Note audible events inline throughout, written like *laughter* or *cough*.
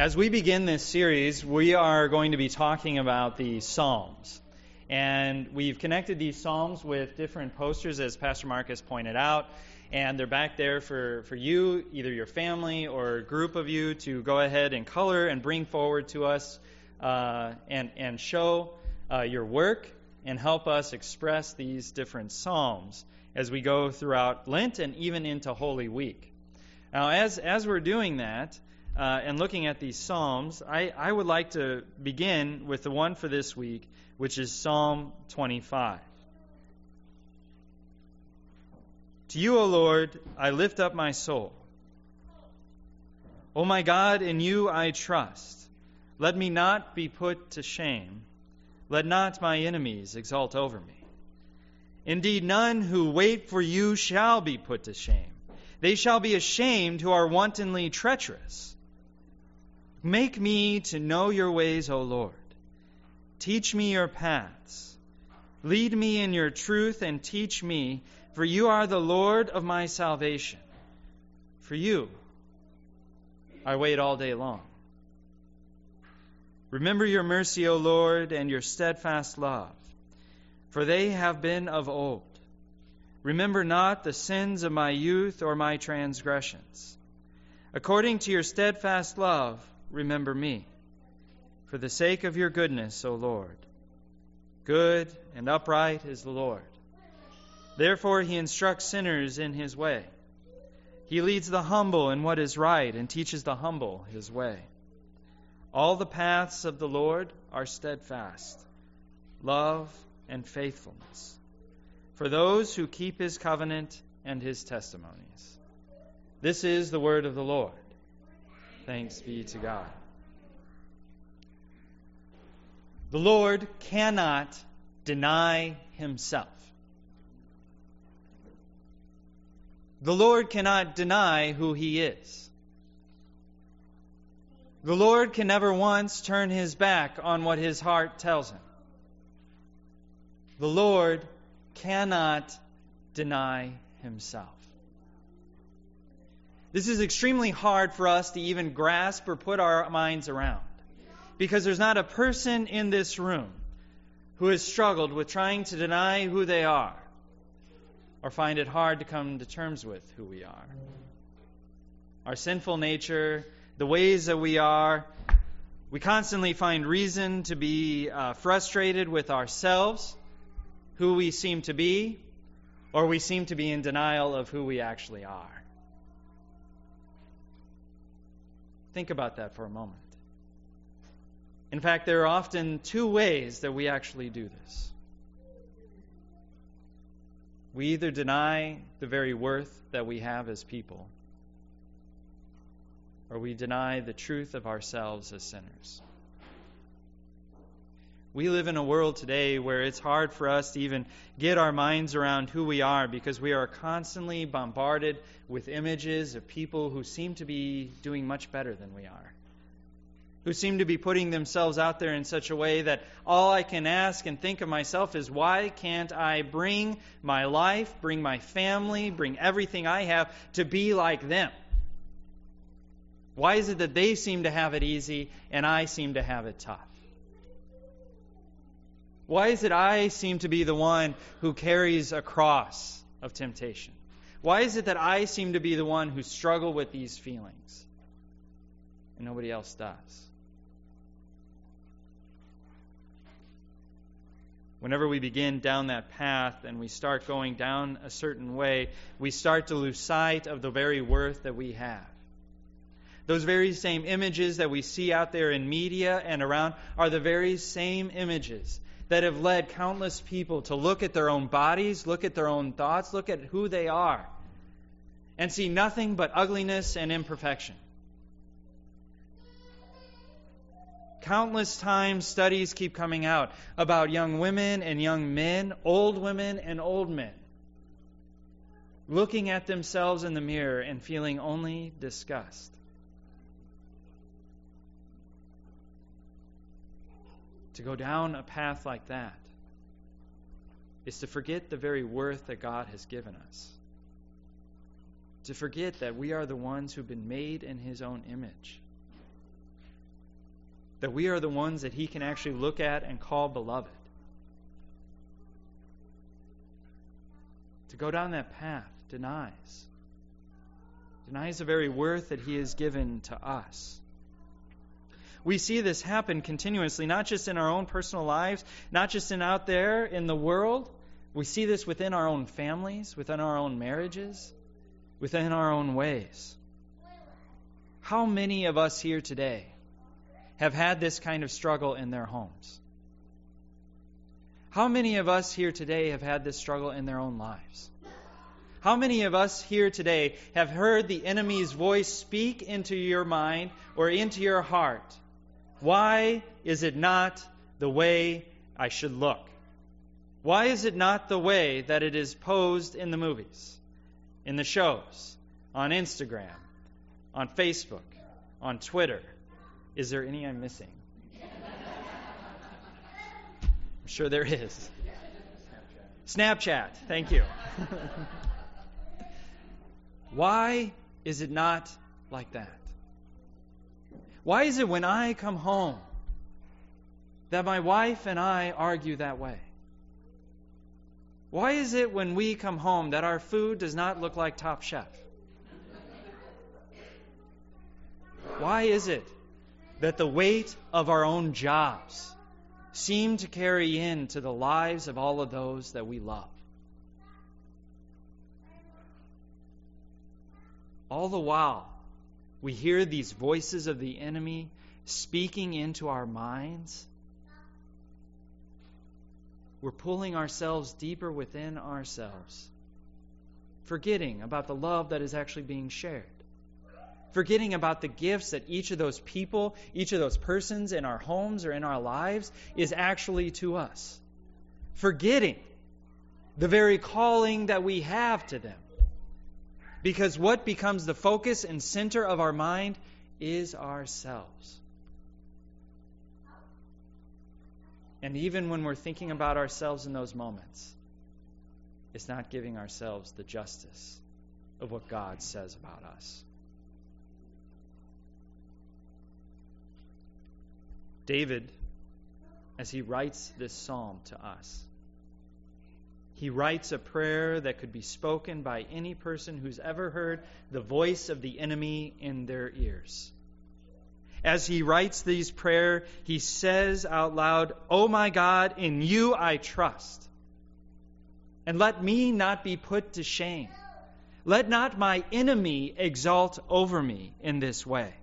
As we begin this series, we are going to be talking about the Psalms. And we've connected these Psalms with different posters, as Pastor Marcus pointed out. And they're back there for, for you, either your family or a group of you, to go ahead and color and bring forward to us uh, and, and show uh, your work and help us express these different Psalms as we go throughout Lent and even into Holy Week. Now, as, as we're doing that, uh, and looking at these Psalms, I, I would like to begin with the one for this week, which is Psalm 25. To you, O Lord, I lift up my soul. O my God, in you I trust. Let me not be put to shame. Let not my enemies exult over me. Indeed, none who wait for you shall be put to shame. They shall be ashamed who are wantonly treacherous. Make me to know your ways, O Lord. Teach me your paths. Lead me in your truth and teach me, for you are the Lord of my salvation. For you I wait all day long. Remember your mercy, O Lord, and your steadfast love, for they have been of old. Remember not the sins of my youth or my transgressions. According to your steadfast love, remember me. For the sake of your goodness, O Lord. Good and upright is the Lord. Therefore, he instructs sinners in his way. He leads the humble in what is right and teaches the humble his way. All the paths of the Lord are steadfast, love and faithfulness for those who keep his covenant and his testimonies. This is the word of the Lord. Thanks be to God. The Lord cannot deny himself. The Lord cannot deny who he is. The Lord can never once turn his back on what his heart tells him. The Lord cannot deny himself. This is extremely hard for us to even grasp or put our minds around because there's not a person in this room who has struggled with trying to deny who they are or find it hard to come to terms with who we are. Our sinful nature, the ways that we are, we constantly find reason to be uh, frustrated with ourselves, who we seem to be, or we seem to be in denial of who we actually are. Think about that for a moment. In fact, there are often two ways that we actually do this. We either deny the very worth that we have as people, or we deny the truth of ourselves as sinners. We live in a world today where it's hard for us to even get our minds around who we are because we are constantly bombarded with images of people who seem to be doing much better than we are. Who seem to be putting themselves out there in such a way that all I can ask and think of myself is why can't I bring my life, bring my family, bring everything I have to be like them? Why is it that they seem to have it easy and I seem to have it tough? Why is it I seem to be the one who carries a cross of temptation? Why is it that I seem to be the one who struggle with these feelings and nobody else does? Whenever we begin down that path and we start going down a certain way, we start to lose sight of the very worth that we have. Those very same images that we see out there in media and around are the very same images that have led countless people to look at their own bodies, look at their own thoughts, look at who they are, and see nothing but ugliness and imperfection. Countless times, studies keep coming out about young women and young men, old women and old men, looking at themselves in the mirror and feeling only disgust. To go down a path like that is to forget the very worth that God has given us. To forget that we are the ones who've been made in His own image. that we are the ones that He can actually look at and call beloved. To go down that path denies. Denies the very worth that He has given to us. We see this happen continuously, not just in our own personal lives, not just in out there in the world. We see this within our own families, within our own marriages, within our own ways. How many of us here today have had this kind of struggle in their homes? How many of us here today have had this struggle in their own lives? How many of us here today have heard the enemy's voice speak into your mind or into your heart? Why is it not the way I should look? Why is it not the way that it is posed in the movies, in the shows, on Instagram, on Facebook, on Twitter? Is there any I'm missing? I'm sure there is. Snapchat, thank you. *laughs* Why is it not like that? Why is it when I come home that my wife and I argue that way? Why is it when we come home that our food does not look like Top Chef? Why is it that the weight of our own jobs seem to carry into the lives of all of those that we love? All the while, we hear these voices of the enemy speaking into our minds. We're pulling ourselves deeper within ourselves, forgetting about the love that is actually being shared, forgetting about the gifts that each of those people, each of those persons in our homes or in our lives is actually to us, forgetting the very calling that we have to them. Because what becomes the focus and center of our mind is ourselves. And even when we're thinking about ourselves in those moments, it's not giving ourselves the justice of what God says about us. David, as he writes this psalm to us, he writes a prayer that could be spoken by any person who's ever heard the voice of the enemy in their ears. As he writes these prayer, he says out loud, "Oh my God, in you I trust. And let me not be put to shame. Let not my enemy exalt over me in this way."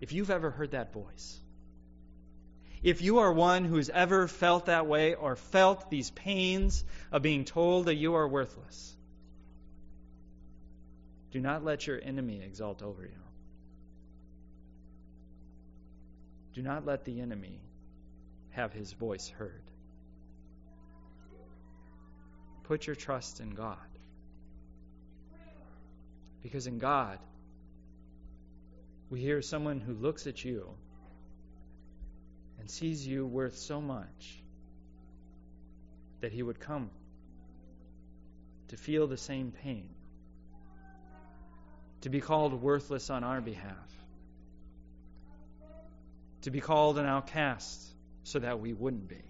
If you've ever heard that voice, if you are one who's ever felt that way or felt these pains of being told that you are worthless, do not let your enemy exalt over you. Do not let the enemy have his voice heard. Put your trust in God. Because in God, we hear someone who looks at you and sees you worth so much that he would come to feel the same pain, to be called worthless on our behalf, to be called an outcast so that we wouldn't be,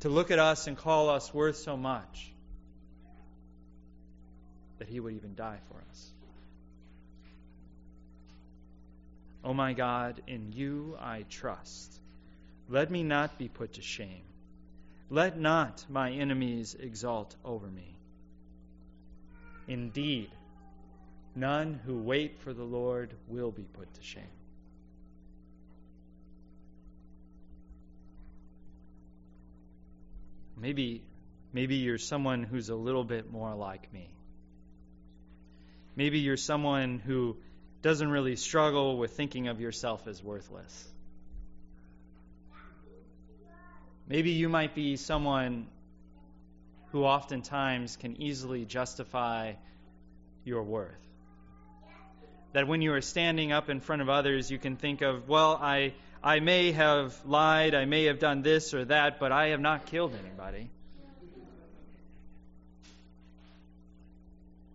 to look at us and call us worth so much that he would even die for us. O oh my God, in you I trust. Let me not be put to shame. Let not my enemies exalt over me. Indeed, none who wait for the Lord will be put to shame. Maybe maybe you're someone who's a little bit more like me. Maybe you're someone who doesn't really struggle with thinking of yourself as worthless. Maybe you might be someone who oftentimes can easily justify your worth. That when you are standing up in front of others, you can think of, well, I, I may have lied, I may have done this or that, but I have not killed anybody.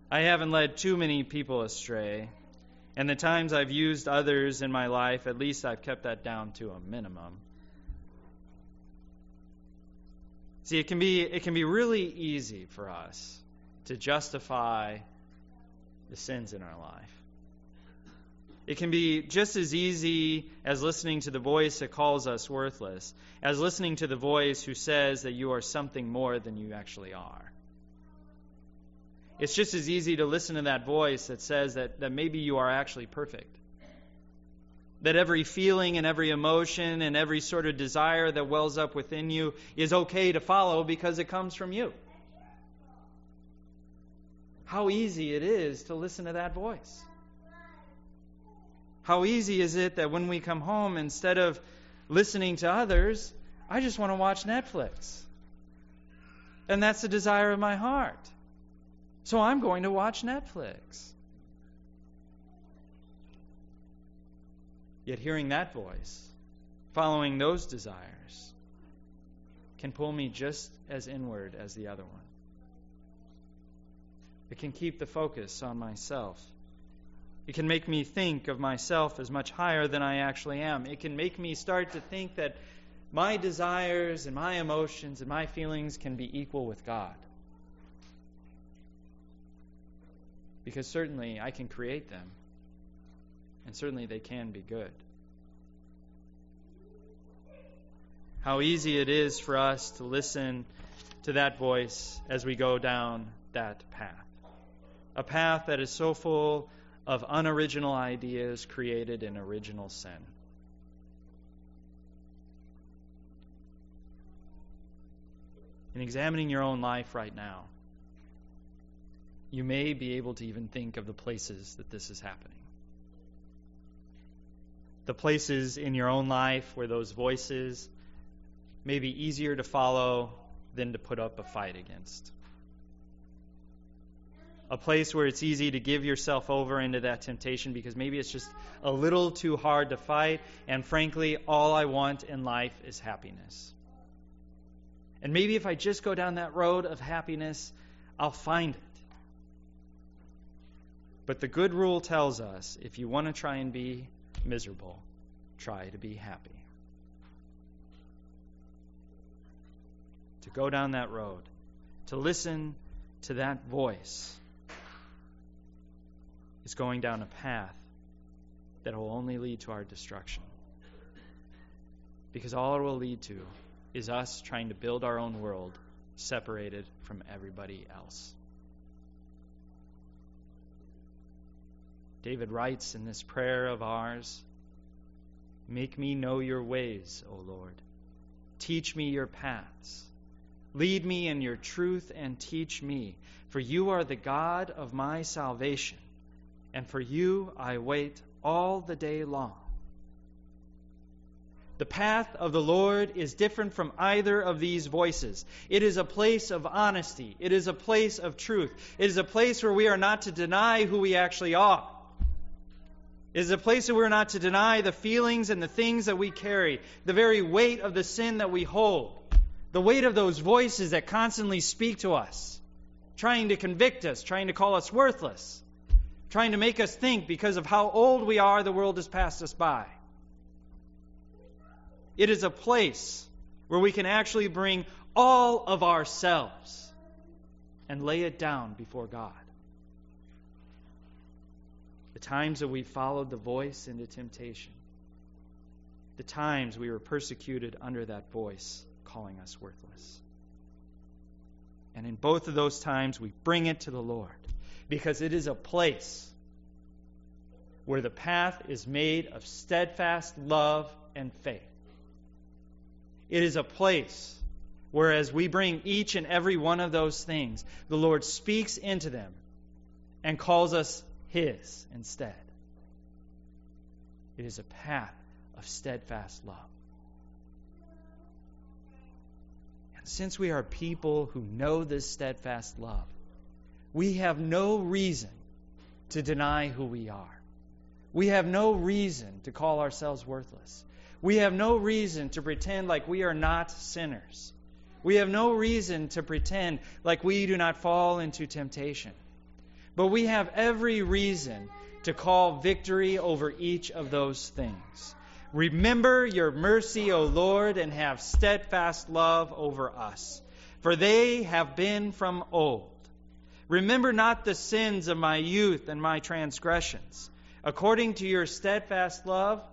I haven't led too many people astray. And the times I've used others in my life, at least I've kept that down to a minimum. See, it can be it can be really easy for us to justify the sins in our life. It can be just as easy as listening to the voice that calls us worthless, as listening to the voice who says that you are something more than you actually are. It's just as easy to listen to that voice that says that, that maybe you are actually perfect. That every feeling and every emotion and every sort of desire that wells up within you is okay to follow because it comes from you. How easy it is to listen to that voice. How easy is it that when we come home, instead of listening to others, I just want to watch Netflix. And that's the desire of my heart. So I'm going to watch Netflix. Yet hearing that voice, following those desires, can pull me just as inward as the other one. It can keep the focus on myself it can make me think of myself as much higher than I actually am. It can make me start to think that my desires and my emotions and my feelings can be equal with God. Because certainly I can create them, and certainly they can be good. How easy it is for us to listen to that voice as we go down that path. A path that is so full of unoriginal ideas created in original sin. In examining your own life right now, you may be able to even think of the places that this is happening. The places in your own life where those voices may be easier to follow than to put up a fight against a place where it's easy to give yourself over into that temptation because maybe it's just a little too hard to fight. And frankly, all I want in life is happiness. And maybe if I just go down that road of happiness, I'll find it. But the good rule tells us if you want to try and be miserable, try to be happy. To go down that road, to listen to that voice is going down a path that will only lead to our destruction. Because all it will lead to is us trying to build our own world separated from everybody else. David writes in this prayer of ours Make me know your ways, O Lord. Teach me your paths. Lead me in your truth and teach me, for you are the God of my salvation and for you I wait all the day long. The path of the Lord is different from either of these voices. It is a place of honesty. It is a place of truth. It is a place where we are not to deny who we actually are. It is a place where we're not to deny the feelings and the things that we carry, the very weight of the sin that we hold, the weight of those voices that constantly speak to us, trying to convict us, trying to call us worthless trying to make us think because of how old we are, the world has passed us by. It is a place where we can actually bring all of ourselves and lay it down before God. The times that we followed the voice into temptation, the times we were persecuted under that voice calling us worthless. And in both of those times, we bring it to the Lord because it is a place where the path is made of steadfast love and faith. It is a place where, as we bring each and every one of those things, the Lord speaks into them and calls us His instead. It is a path of steadfast love. And since we are people who know this steadfast love, we have no reason to deny who we are. We have no reason to call ourselves worthless. We have no reason to pretend like we are not sinners. We have no reason to pretend like we do not fall into temptation. But we have every reason to call victory over each of those things. Remember your mercy, O Lord, and have steadfast love over us, for they have been from old. Remember not the sins of my youth and my transgressions. According to your steadfast love,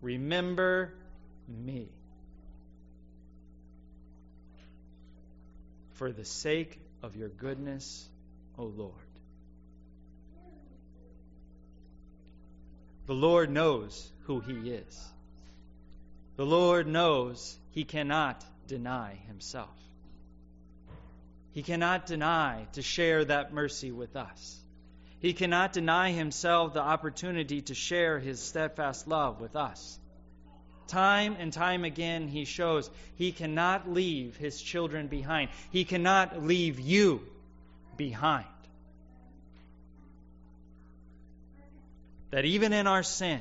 remember me. For the sake of your goodness, O Lord. The Lord knows who he is. The Lord knows he cannot deny himself. He cannot deny to share that mercy with us. He cannot deny himself the opportunity to share his steadfast love with us. Time and time again, he shows he cannot leave his children behind. He cannot leave you behind. That even in our sin,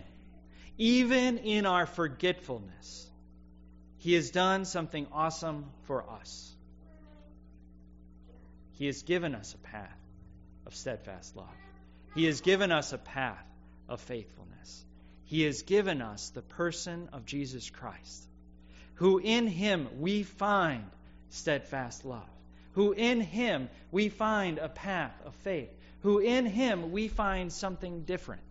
even in our forgetfulness, He has done something awesome for us. He has given us a path of steadfast love. He has given us a path of faithfulness. He has given us the person of Jesus Christ, who in Him we find steadfast love, who in Him we find a path of faith, who in Him we find something different.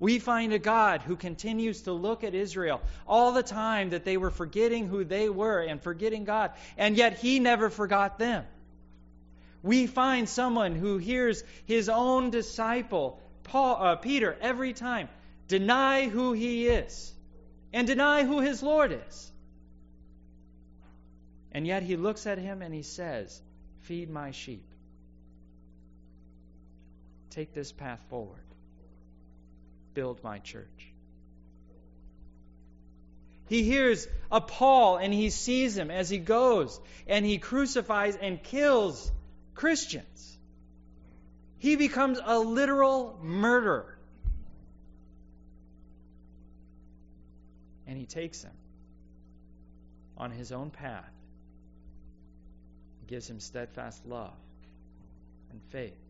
We find a God who continues to look at Israel all the time that they were forgetting who they were and forgetting God, and yet He never forgot them. We find someone who hears his own disciple, Paul, uh, Peter, every time deny who he is and deny who his Lord is. And yet he looks at him and he says, Feed my sheep. Take this path forward build my church. He hears a Paul and he sees him as he goes and he crucifies and kills Christians. He becomes a literal murderer. And he takes him on his own path, gives him steadfast love and faith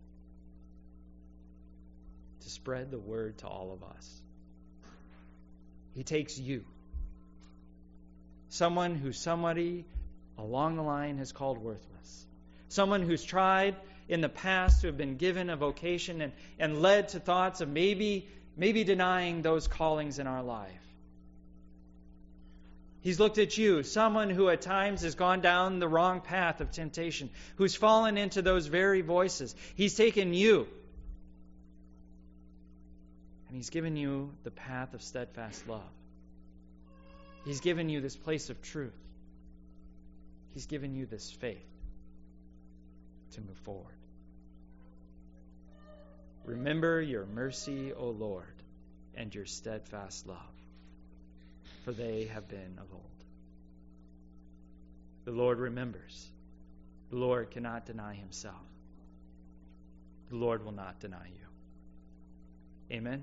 to spread the word to all of us. He takes you, someone who somebody along the line has called worthless, someone who's tried in the past to have been given a vocation and, and led to thoughts of maybe, maybe denying those callings in our life. He's looked at you, someone who at times has gone down the wrong path of temptation, who's fallen into those very voices. He's taken you and He's given you the path of steadfast love. He's given you this place of truth. He's given you this faith to move forward. Remember your mercy, O Lord, and your steadfast love, for they have been of old. The Lord remembers. The Lord cannot deny himself. The Lord will not deny you. Amen.